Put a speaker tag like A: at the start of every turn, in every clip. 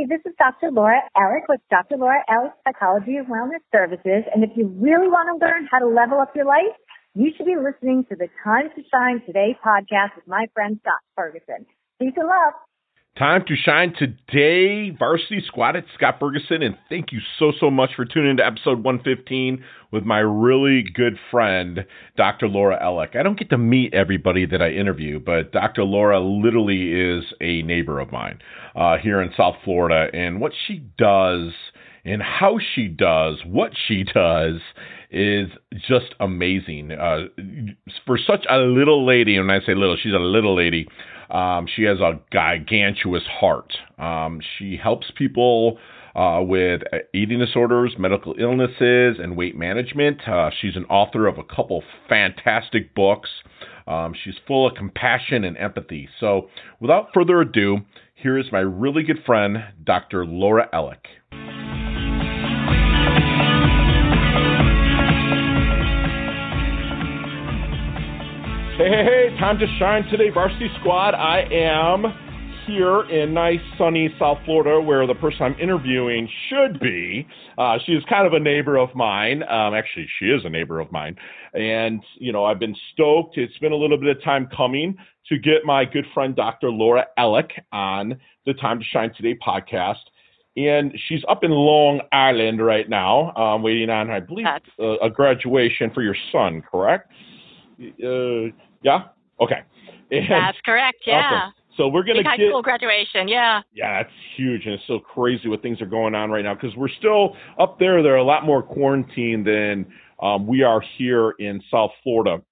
A: Hey, this is Dr. Laura Ellick with Dr. Laura Ellick Psychology and Wellness Services. And if you really want to learn how to level up your life, you should be listening to the Time to Shine Today podcast with my friend Scott Ferguson. Peace and love.
B: Time to shine today, Varsity Squad at Scott Ferguson, and thank you so, so much for tuning into episode 115 with my really good friend, Dr. Laura Ellick. I don't get to meet everybody that I interview, but Dr. Laura literally is a neighbor of mine uh, here in South Florida, and what she does and how she does what she does is just amazing. Uh, for such a little lady, and when I say little, she's a little lady. Um, she has a gigantuous heart. Um, she helps people uh, with eating disorders, medical illnesses, and weight management. Uh, she's an author of a couple fantastic books. Um, she's full of compassion and empathy. So, without further ado, here is my really good friend, Dr. Laura Ellick. Hey, hey, hey, time to shine today, Varsity Squad. I am here in nice, sunny South Florida where the person I'm interviewing should be. Uh, she is kind of a neighbor of mine. Um, actually, she is a neighbor of mine. And, you know, I've been stoked. It's been a little bit of time coming to get my good friend, Dr. Laura Ellick, on the Time to Shine Today podcast. And she's up in Long Island right now, um, waiting on, I believe, a, a graduation for your son, correct? Uh, yeah. Okay.
C: And, That's correct. Yeah. Awesome.
B: So we're gonna
C: Big high
B: get,
C: school graduation. Yeah.
B: Yeah, it's huge, and it's so crazy what things are going on right now because we're still up there. They're a lot more quarantined than um, we are here in South Florida.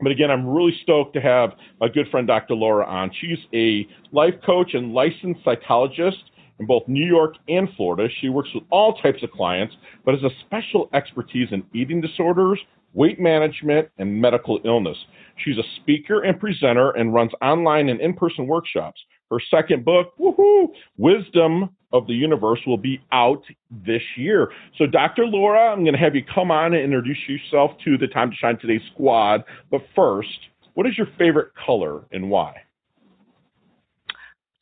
B: But again, I'm really stoked to have my good friend Dr. Laura on. She's a life coach and licensed psychologist in both New York and Florida. She works with all types of clients, but has a special expertise in eating disorders, weight management, and medical illness. She's a speaker and presenter and runs online and in person workshops. Her second book, woohoo, Wisdom of the Universe, will be out this year. So, Dr. Laura, I'm going to have you come on and introduce yourself to the Time to Shine Today squad. But first, what is your favorite color and why?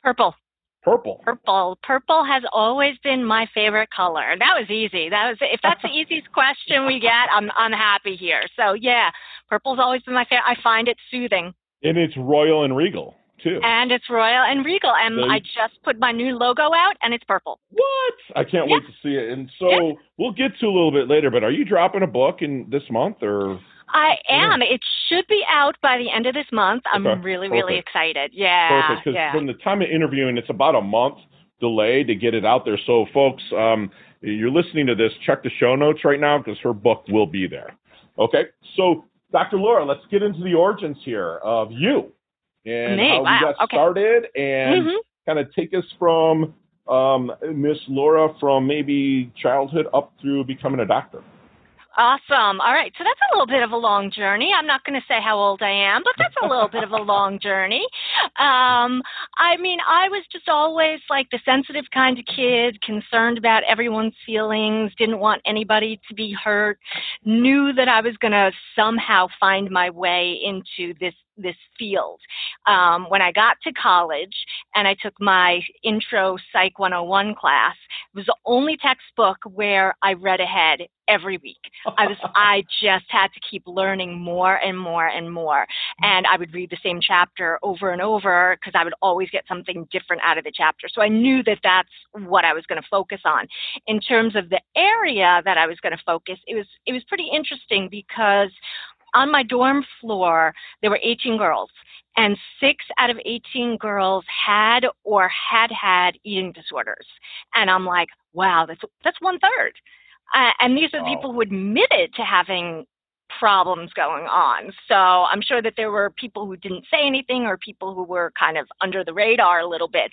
C: Purple.
B: Purple.
C: Purple. Purple has always been my favorite color. That was easy. That was if that's the easiest question we get, I'm I'm happy here. So yeah, purple's always been my favorite. I find it soothing.
B: And it's royal and regal too.
C: And it's royal and regal. And I just put my new logo out, and it's purple.
B: What? I can't yeah. wait to see it. And so yeah. we'll get to a little bit later. But are you dropping a book in this month or?
C: I am. Yeah. It should be out by the end of this month. I'm okay. really, Perfect. really excited. Yeah.
B: Perfect. Because
C: yeah.
B: from the time of interviewing, it's about a month delay to get it out there. So, folks, um, you're listening to this, check the show notes right now because her book will be there. Okay. So, Dr. Laura, let's get into the origins here of you and
C: Me?
B: how
C: wow.
B: you got
C: okay.
B: started and mm-hmm. kind of take us from um, Miss Laura from maybe childhood up through becoming a doctor.
C: Awesome. All right. So that's a little bit of a long journey. I'm not going to say how old I am, but that's a little bit of a long journey. Um, I mean, I was just always like the sensitive kind of kid, concerned about everyone's feelings, didn't want anybody to be hurt, knew that I was going to somehow find my way into this this field. Um, when I got to college and I took my intro psych 101 class, it was the only textbook where I read ahead every week. I was I just had to keep learning more and more and more. And I would read the same chapter over and over because I would always get something different out of the chapter. So I knew that that's what I was going to focus on. In terms of the area that I was going to focus, it was it was pretty interesting because on my dorm floor, there were 18 girls, and six out of 18 girls had or had had eating disorders. And I'm like, wow, that's that's one third. Uh, and these are wow. people who admitted to having problems going on. So I'm sure that there were people who didn't say anything or people who were kind of under the radar a little bit.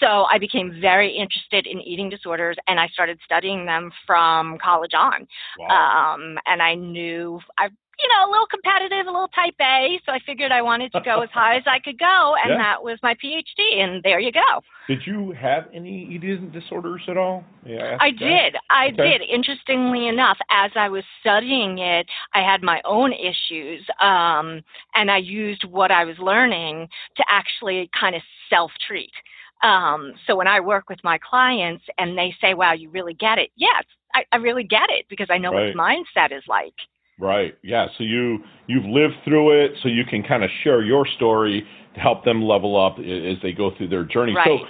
C: So I became very interested in eating disorders and I started studying them from college on. Wow. Um, and I knew I you know, a little competitive, a little type A. So I figured I wanted to go as high as I could go, and yeah. that was my PhD. And there you go.
B: Did you have any eating disorders at all?
C: Yeah, I, I did. I okay. did. Interestingly enough, as I was studying it, I had my own issues, um, and I used what I was learning to actually kind of self treat. Um, so when I work with my clients and they say, "Wow, you really get it," yes, I, I really get it because I know
B: Right.
C: what mindset is like.
B: Right. Yeah. So you you've lived through it, so you can kind of share your story to help them level up as they go through their journey.
C: Right.
B: So,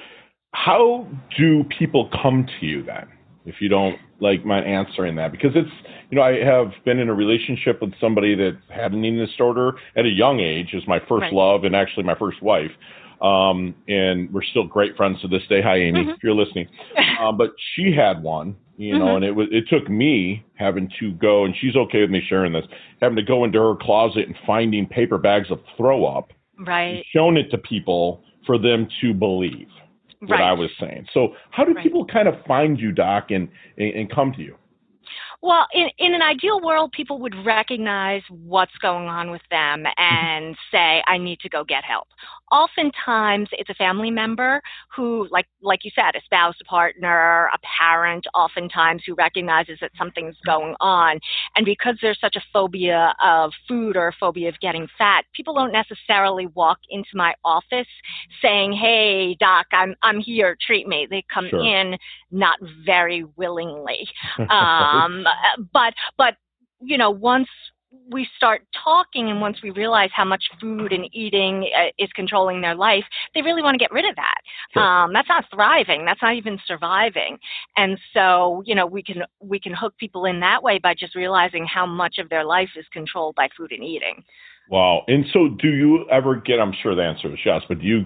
B: how do people come to you then? If you don't like my answering that, because it's you know I have been in a relationship with somebody that had an eating disorder at a young age, is my first
C: Right.
B: love and actually my first wife, um, and we're still great friends to this day. Hi, Amy,
C: Mhm.
B: if you're listening um, but she had one, you know,
C: Mhm.
B: and it was it took me having to go, and she's okay with me sharing this, having to go into her closet and finding paper bags of throw up,
C: right.
B: showing it to people for them to believe what
C: Right.
B: I was saying. So how do
C: Right.
B: people kind of find you, Doc, and and, and come to you?
C: Well, in, in an ideal world, people would recognize what's going on with them and say, I need to go get help. Oftentimes, it's a family member who, like, like you said, a spouse, a partner, a parent, oftentimes who recognizes that something's going on. And because there's such a phobia of food or a phobia of getting fat, people don't necessarily walk into my office saying, Hey, doc, I'm, I'm here, treat me. They come
B: Sure.
C: in not very willingly um, but but you know once we start talking and once we realize how much food and eating uh, is controlling their life they really want to get rid of that
B: Sure.
C: um, that's not thriving that's not even surviving and so you know we can we can hook people in that way by just realizing how much of their life is controlled by food and eating
B: Wow. And so do you ever get I'm sure the answer is yes, but do you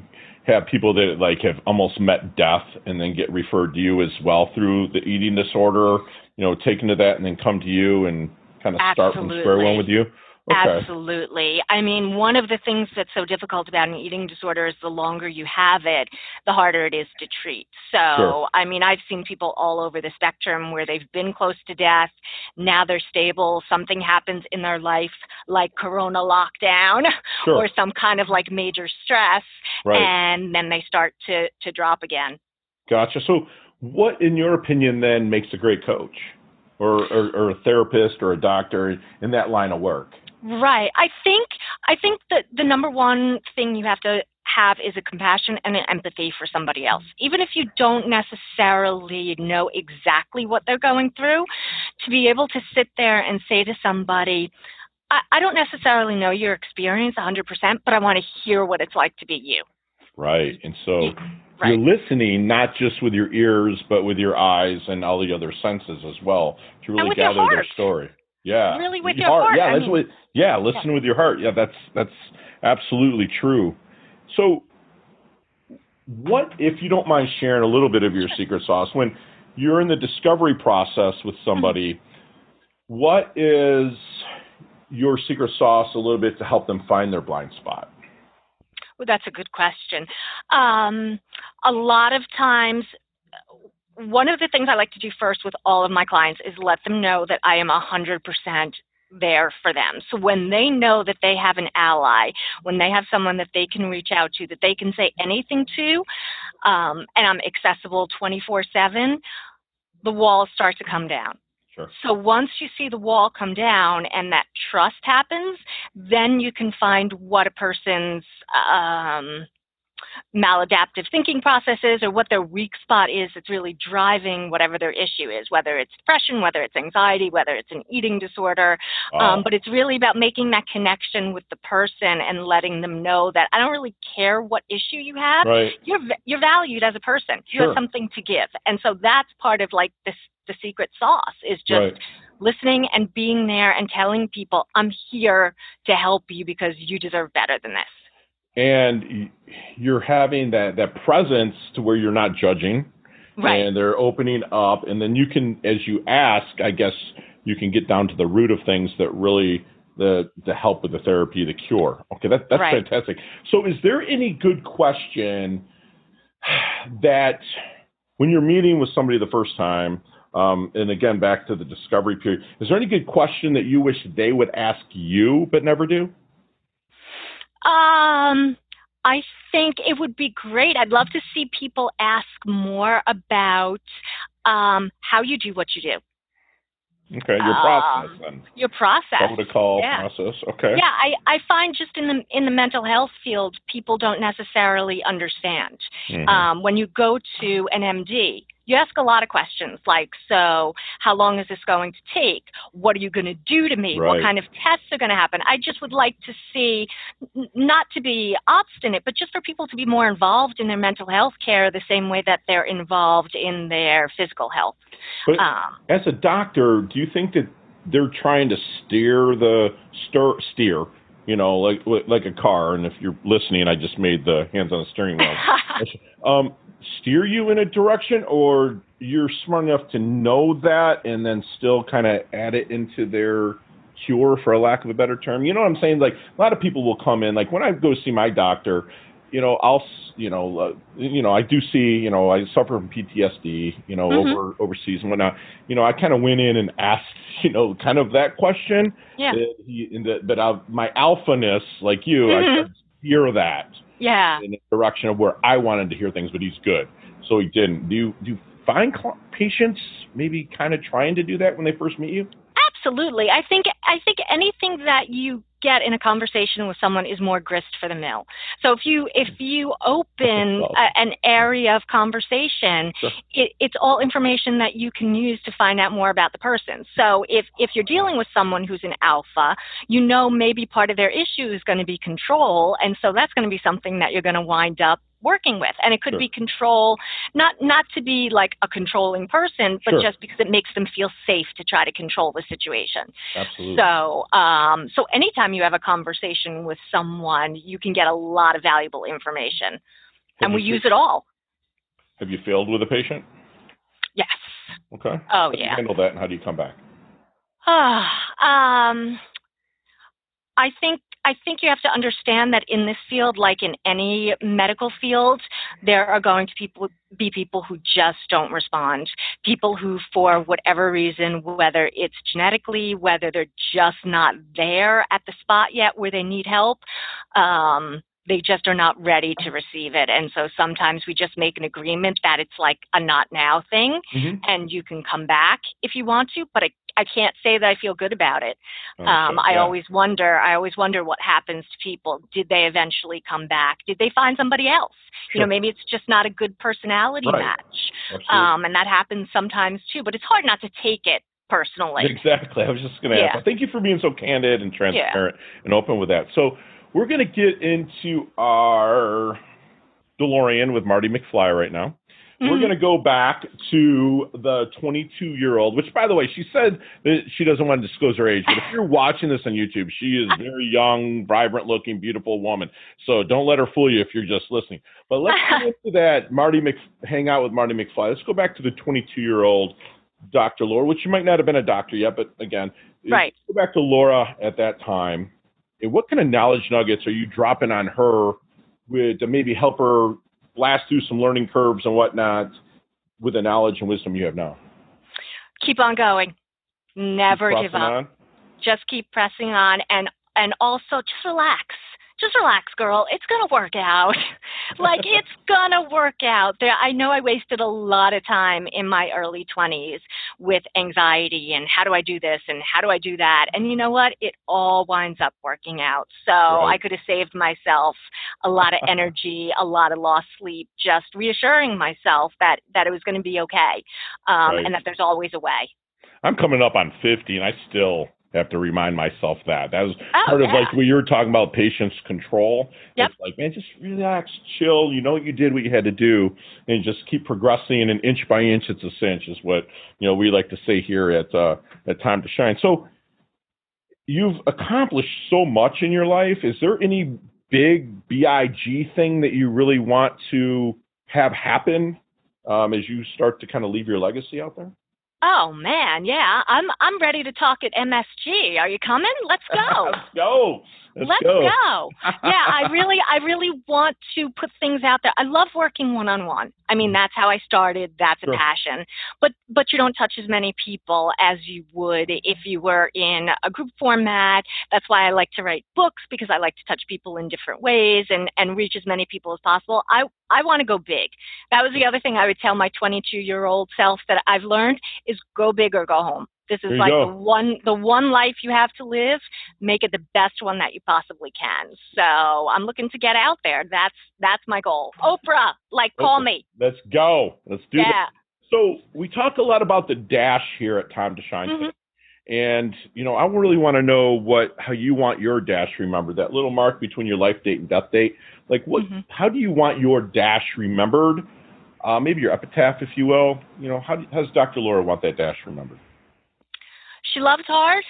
B: have people that like have almost met death and then get referred to you as well through the eating disorder, you know, taken to that and then come to you and kind of start from square one with you? Okay.
C: Absolutely. I mean, one of the things that's so difficult about an eating disorder is the longer you have it, the harder it is to treat. So,
B: Sure.
C: I mean, I've seen people all over the spectrum where they've been close to death, now they're stable, something happens in their life like corona lockdown
B: Sure.
C: or some kind of like major stress
B: right.
C: and then they start to to drop again.
B: Gotcha. So, what, in your opinion, then makes a great coach, or, or, or a therapist, or a doctor in that line of work?
C: Right. I think I think that the number one thing you have to have is a compassion and an empathy for somebody else. Even if you don't necessarily know exactly what they're going through, to be able to sit there and say to somebody, I, I don't necessarily know your experience 100%, but I want to hear what it's like to be you.
B: Right. And so,
C: Right.
B: you're listening not just with your ears, but with your eyes and all the other senses as well to really gather their story. Yeah.
C: Really with your heart.
B: Yeah,
C: I mean-
B: what. Yeah, listen with your heart. Yeah, that's that's absolutely true. So, what if you don't mind sharing a little bit of your secret sauce when you're in the discovery process with somebody? What is your secret sauce a little bit to help them find their blind spot?
C: Well, that's a good question. Um, a lot of times, one of the things I like to do first with all of my clients is let them know that I am 100% there for them. So when they know that they have an ally, when they have someone that they can reach out to, that they can say anything to, um, and I'm accessible 24 7, the walls start to come down.
B: Sure.
C: So once you see the wall come down and that trust happens, then you can find what a person's um, maladaptive thinking processes or what their weak spot is that's really driving whatever their issue is, whether it's depression, whether it's anxiety, whether it's an eating disorder.
B: Wow.
C: Um, but it's really about making that connection with the person and letting them know that I don't really care what issue you have.
B: right.
C: You're you're valued as a person. You
B: Sure.
C: have something to give, and so that's part of like this the secret sauce is just
B: Right.
C: listening and being there and telling people I'm here to help you because you deserve better than this.
B: And you're having that that presence to where you're not judging
C: Right.
B: and they're opening up and then you can as you ask i guess you can get down to the root of things that really the the help with the therapy the cure okay that, that's
C: Right.
B: fantastic so is there any good question that when you're meeting with somebody the first time um, and again back to the discovery period is there any good question that you wish they would ask you but never do
C: Um, I think it would be great. I'd love to see people ask more about um, how you do what you do.
B: Okay, your process
C: Um,
B: then.
C: Your process.
B: Protocol
C: yeah.
B: process. Okay.
C: Yeah, I, I find just in the in the mental health field, people don't necessarily understand.
B: Mhm.
C: Um, when you go to an MD, you ask a lot of questions like, so how long is this going to take? What are you going to do to me? What kind of tests are going to happen? I just would like to see, n- not to be obstinate, but just for people to be more involved in their mental health care the same way that they're involved in their physical health.
B: But
C: Um,
B: as a doctor, do you think that they're trying to steer the stir, steer, you know, like like a car? And if you're listening, I just made the hands on the steering wheel. um, steer you in a direction, or you're smart enough to know that and then still kind of add it into their cure, for a lack of a better term. You know what I'm saying? Like a lot of people will come in. Like when I go see my doctor, you know, I'll, s- you know, uh, you know, I do see, you know, I suffer from PTSD, you know,
C: Mhm.
B: over overseas and whatnot. You know, I kind of went in and asked, you know, kind of that question.
C: yeah.
B: Uh, he, in the, but I, my alphaness, like you, I
C: Mhm.
B: tried to hear that
C: Yeah.
B: in the direction of where I wanted to hear things, but he's good, so he didn't. Do you do you find cl- patients maybe kind of trying to do that when they first meet you?
C: Absolutely. I think I think anything that you get in a conversation with someone is more grist for the mill. So if you if you open a, an area of conversation,
B: Sure.
C: it, it's all information that you can use to find out more about the person. So if if you're dealing with someone who's an alpha, you know maybe part of their issue is going to be control, and so that's going to be something that you're going to wind up working with and it could
B: Sure.
C: be control not not to be like a controlling person but
B: Sure.
C: just because it makes them feel safe to try to control the situation
B: Absolutely.
C: so um so anytime you have a conversation with someone you can get a lot of valuable information and we use it all
B: Have you failed with a patient?
C: yes
B: Okay.
C: oh
B: How do you
C: yeah
B: handle that, and how do you come back?
C: um I think I think you have to understand that in this field, like in any medical field, there are going to people be people who just don't respond. People who, for whatever reason, whether it's genetically, whether they're just not there at the spot yet where they need help, um, they just are not ready to receive it. And so sometimes we just make an agreement that it's like a not now thing,
B: Mm-hmm.
C: and you can come back if you want to. But I, I can't say that I feel good about it.
B: Oh,
C: Um, I always wonder. I always wonder what happens to people. Did they eventually come back? Did they find somebody else? You know, maybe it's just not a good personality
B: Right.
C: match. Um, and that happens sometimes too. But it's hard not to take it personally.
B: Exactly. I was just going to ask. Thank you for being so candid and transparent and open with that. So we're going to get into our DeLorean with Marty McFly right now. We're
C: Mhm.
B: going to go back to the 22 year old, which, by the way, she said that she doesn't want to disclose her age. But if you're watching this on YouTube, she is a very young, vibrant looking, beautiful woman. So don't let her fool you if you're just listening. But let's get into that Marty Mc, hang out with Marty McFly. Let's go back to the 22 year old Dr. Laura, which you might not have been a doctor yet, but again,
C: Right.
B: Let's go back to Laura at that time. And what kind of knowledge nuggets are you dropping on her with to maybe help her blast through some learning curves and whatnot with the knowledge and wisdom you have now?
C: Keep on going. Never give up.
B: on?
C: Just keep pressing on, and and also just relax. Just relax, girl. It's gonna work out. like it's gonna work out. There, I know I wasted a lot of time in my early twenties with anxiety and how do I do this and how do I do that. And you know what? It all winds up working out. So
B: Right.
C: I could have saved myself a lot of energy, a lot of lost sleep, just reassuring myself that that it was going to be okay, um,
B: Right.
C: and that there's always a way.
B: I'm coming up on 50, and I still have to remind myself that. That was
C: Oh,
B: part of
C: yeah.
B: like when you were talking about patience control.
C: Yep.
B: It's like, man, just relax, chill. You know what you did, what you had to do, and just keep progressing. And inch by inch, it's a cinch, is what you know we like to say here at uh, at Time to Shine. So you've accomplished so much in your life. Is there any big big thing that you really want to have happen um, as you start to kind of leave your legacy out there?
C: Oh man, yeah. I'm I'm ready to talk at MSG. Are you coming? Let's go.
B: Let's go. Let's,
C: Let's
B: go.
C: yeah, I really I really want to put things out there. I love working one on one. I mean, mm. that's how I started. That's a
B: Sure.
C: passion. But but you don't touch as many people as you would if you were in a group format. That's why I like to write books because I like to touch people in different ways and and reach as many people as possible. I I want to go big. That was the other thing I would tell my 22 year old self that I've learned is go big or go home. This is like
B: go.
C: the one the one life you have to live. Make it the best one that you possibly can. So I'm looking to get out there. That's that's my goal. Oprah, like call
B: Oprah.
C: me.
B: Let's go. Let's do that.
C: Yeah.
B: So we talk a lot about the dash here at Time to Shine.
C: Mhm.
B: And you know, I really want to know what how you want your dash remembered. That little mark between your life date and death date. Like what
C: Mhm.
B: how do you want your dash remembered? Uh, maybe your epitaph, if you will. You know, how, how does Dr. Laura want that dash remembered?
C: She loved hard.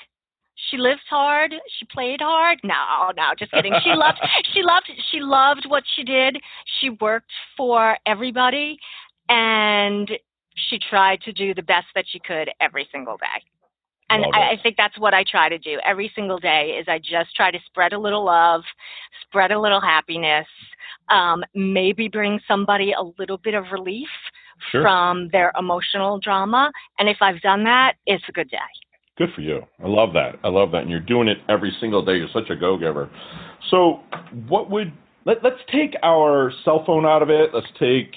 C: She lived hard. She played hard. No, no, just kidding. She loved she loved she loved what she did. She worked for everybody and she tried to do the best that she could every single day. And I. I think that's what I try to do every single day is I just try to spread a little love, spread a little happiness, um, maybe bring somebody a little bit of relief
B: Sure.
C: from their emotional drama. And if I've done that, it's a good day.
B: Good for you. I love that. I love that. And you're doing it every single day. You're such a go giver. So, what would, let, let's take our cell phone out of it. Let's take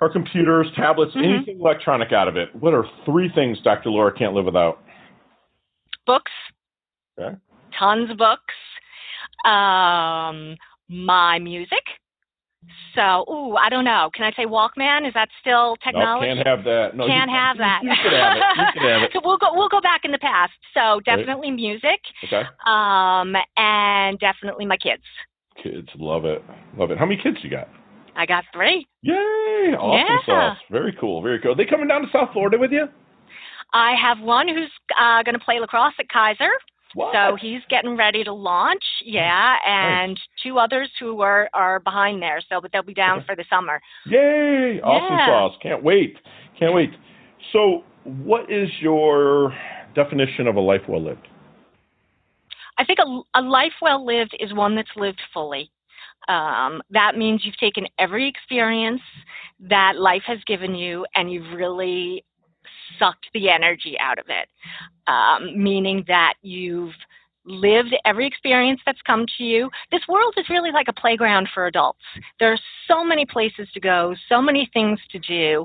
B: our computers, tablets,
C: Mhm.
B: anything electronic out of it. What are three things Dr. Laura can't live without?
C: books,
B: Okay.
C: tons of books, um, my music. So, ooh, I don't know. Can I say Walkman? Is that still
B: No,
C: technology?
B: can't have that. No,
C: Can't
B: you,
C: have
B: you-
C: that.
B: You, can have it. You can have it.
C: so we'll go. We'll go back in the past. So definitely music,
B: Okay.
C: um, and definitely my kids.
B: Kids love it. Love it. How many kids you got?
C: I got three.
B: Yay! Awesome
C: Yeah.
B: sauce. Very cool. Very cool. Are they coming down to South Florida with you?
C: I have one who's uh, going to play lacrosse at Keiser.
B: What?
C: So he's getting ready to launch, yeah, and two others who are are behind there. So, but they'll be down
B: Okay.
C: for the summer.
B: Yay! Awesome
C: Yeah.
B: sauce. Can't wait. Can't wait. So, what is your definition of a life well lived?
C: I think a, a life well lived is one that's lived fully. Um, that means you've taken every experience that life has given you and you've really sucked the energy out of it, um, meaning that you've lived every experience that's come to you. This world is really like a playground for adults. There are so many places to go, so many things to do.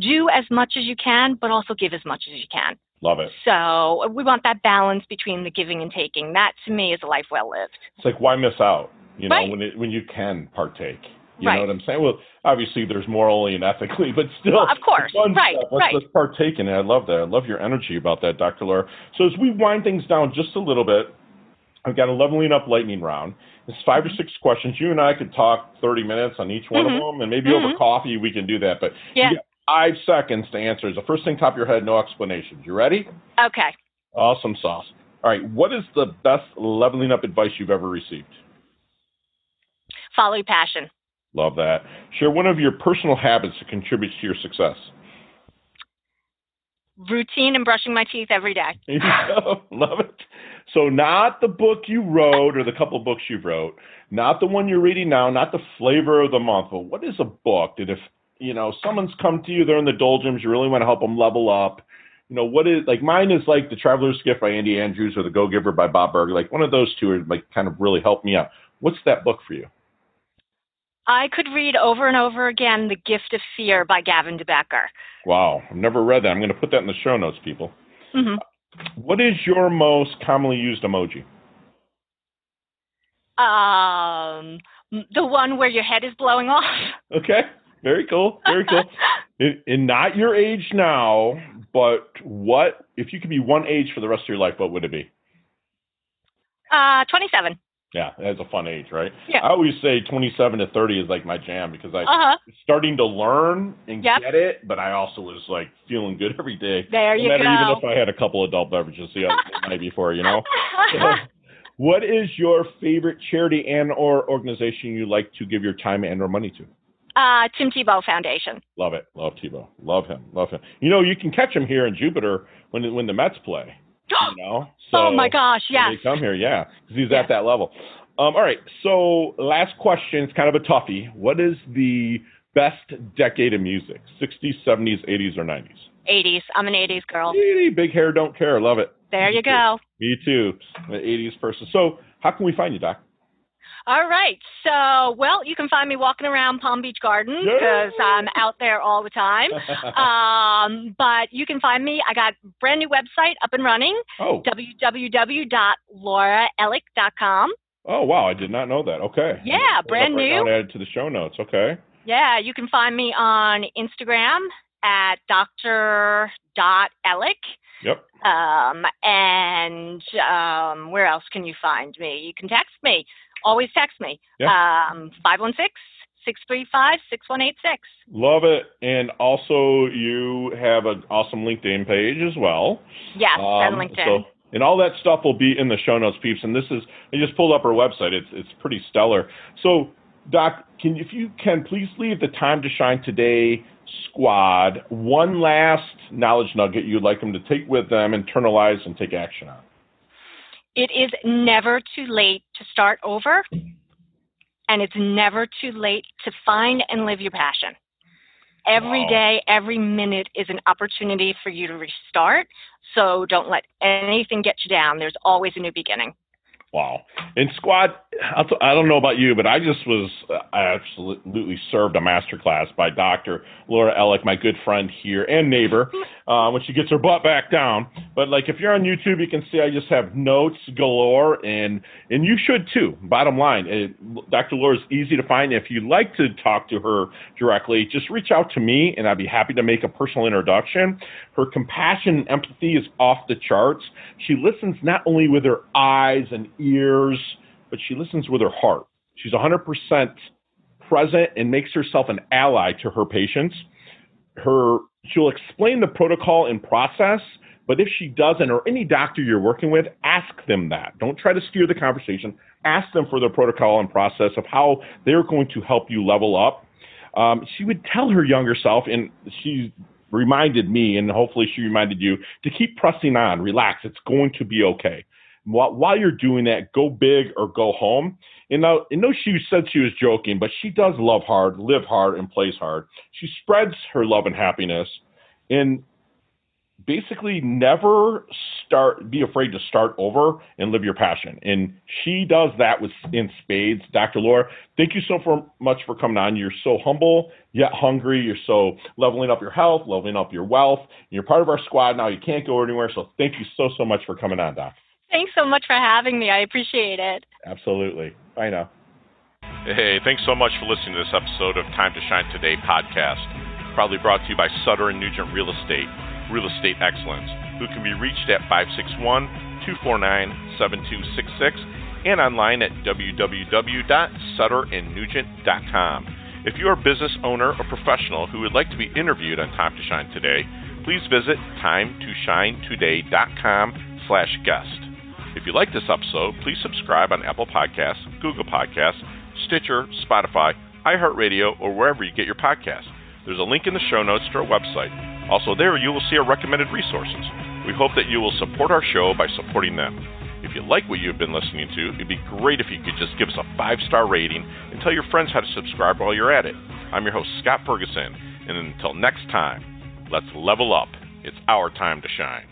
C: Do as much as you can, but also give as much as you can.
B: Love it.
C: So we want that balance between the giving and taking. That to me is a life well lived.
B: It's like why miss out? You know,
C: Right.
B: when it when you can partake. You
C: Right.
B: know what I'm saying? Well, obviously there's morally and ethically, but still,
C: Well, of course. Right,
B: stuff. Let's,
C: right.
B: let's partake in it. I love that. I love your energy about that, Dr. Laura. So as we wind things down just a little bit, I've got a leveling up lightning round. It's 5 or six questions. You and I could talk 30 minutes on each one
C: Mhm.
B: of them, and maybe over
C: Mhm.
B: coffee we can do that. But
C: Yeah.
B: five seconds to answer. The first thing top of your head, no explanations. You ready?
C: Okay.
B: Awesome sauce. All right. What is the best leveling up advice you've ever received?
C: Follow your passion.
B: Love that. Share one of your personal habits that contributes to your success.
C: Routine and brushing my teeth every day.
B: There you go. Love it. So, not the book you wrote or the couple of books you wrote, not the one you're reading now, not the flavor of the month, but what is a book that if you know someone's come to you, they're in the doldrums, you really want to help them level up. You know what is like mine is like the Traveler's Gift by Andy Andrews or the Go Giver by Bob Burger. Like one of those two are like kind of really helped me out. What's that book for you?
C: I could read over and over again The Gift of Fear by Gavin de Becker.
B: Wow, I've never read that. I'm going to put that in the show notes, people.
C: hmm
B: What is your most commonly used emoji?
C: Um, the one where your head is blowing off.
B: Okay, very cool, very cool. in not your age now, but what if you could be one age for the rest of your life? What would it be?
C: Uh, 27.
B: Yeah, that's a fun age, right?
C: Yeah.
B: I always say 27 to 30 is like my jam because I
C: Uh huh.
B: starting to learn and
C: Yep.
B: get it, but I also was like feeling good every day.
C: There
B: no
C: you
B: matter
C: go.
B: even if I had a couple adult beverages the other the night before, you know. what is your favorite charity and or organization you like to give your time and or money to?
C: uh, Tim Tebow Foundation.
B: Love it. Love Tebow. Love him. Love him. You know, you can catch him here in Jupiter when when the Mets play. You know. So
C: oh my gosh, yes.
B: They come here, yeah, because he's
C: Yeah.
B: at that level. Um, all right. So last question. It's kind of a toughie. What is the best decade of music? 60s, 70s, 80s, or 90s?
C: 80s. I'm an 80s girl.
B: 80, Big hair, don't care. Love it.
C: There
B: Me
C: you
B: too.
C: go.
B: Me too. I'm an 80s person. So how can we find you, Doc?
C: All right. So, well, you can find me walking around Palm Beach Gardens because I'm out there all the time. um, but you can find me. I got brand new website up and running.
B: Oh.
C: www.lauraellick.com.
B: Oh wow, I did not know that. Okay.
C: Yeah, brand
B: right
C: new.
B: Now added to the show notes. Okay.
C: Yeah, you can find me on Instagram at Dr. Ellick.
B: Yep.
C: Um, and um, where else can you find me? You can text me. Always text me.
B: Yeah.
C: Um, 516 635 6186.
B: Love it. And also, you have an awesome LinkedIn page as well.
C: Yes, and
B: Um,
C: LinkedIn.
B: So, and all that stuff will be in the show notes, peeps. And this is, I just pulled up her website. It's it's pretty stellar. So, Doc, can if you can please leave the Time to Shine Today squad one last knowledge nugget you'd like them to take with them, internalize, and take action on.
C: It is never too late to start over, and it's never too late to find and live your passion. Every
B: Wow.
C: day, every minute is an opportunity for you to restart. So don't let anything get you down. There's always a new beginning.
B: Wow. And squad, t- I don't know about you, but I just was uh, I absolutely served a master class by Dr. Laura Ellick, my good friend here and neighbor, uh, when she gets her butt back down. But like if you're on YouTube, you can see I just have notes galore, and and you should too. Bottom line, it, Dr. Laura is easy to find. If you'd like to talk to her directly, just reach out to me, and I'd be happy to make a personal introduction. Her compassion and empathy is off the charts. She listens not only with her eyes and ears, but she listens with her heart. She's 100% present and makes herself an ally to her patients. Her she'll explain the protocol and process, but if she doesn't or any doctor you're working with, ask them that. Don't try to steer the conversation. Ask them for the protocol and process of how they're going to help you level up. Um, she would tell her younger self, and she reminded me, and hopefully she reminded you, to keep pressing on, relax. It's going to be okay. While, while you're doing that, go big or go home. And now, I know she said she was joking, but she does love hard, live hard, and plays hard. She spreads her love and happiness, and basically never start be afraid to start over and live your passion. And she does that with in spades. Dr laura thank you so for, much for coming on. You're so humble yet hungry. You're so leveling up your health leveling up your wealth. You're part of our squad now. You can't go anywhere. So thank you so so much for coming on doc
C: Thanks so much for having me. I appreciate it.
B: absolutely bye now hey thanks so much for listening to this episode of time to shine today podcast proudly brought to you by sutter and nugent real estate Real Estate Excellence, who can be reached at 561 249 7266 and online at www.sutterandnugent.com. If you're a business owner or professional who would like to be interviewed on Time to Shine Today, please visit timetoshinetoday.com slash guest. If you like this episode, please subscribe on Apple Podcasts, Google Podcasts, Stitcher, Spotify, iHeartRadio, or wherever you get your podcasts. There's a link in the show notes to our website. Also, there you will see our recommended resources. We hope that you will support our show by supporting them. If you like what you've been listening to, it'd be great if you could just give us a five star rating and tell your friends how to subscribe while you're at it. I'm your host, Scott Ferguson, and until next time, let's level up. It's our time to shine.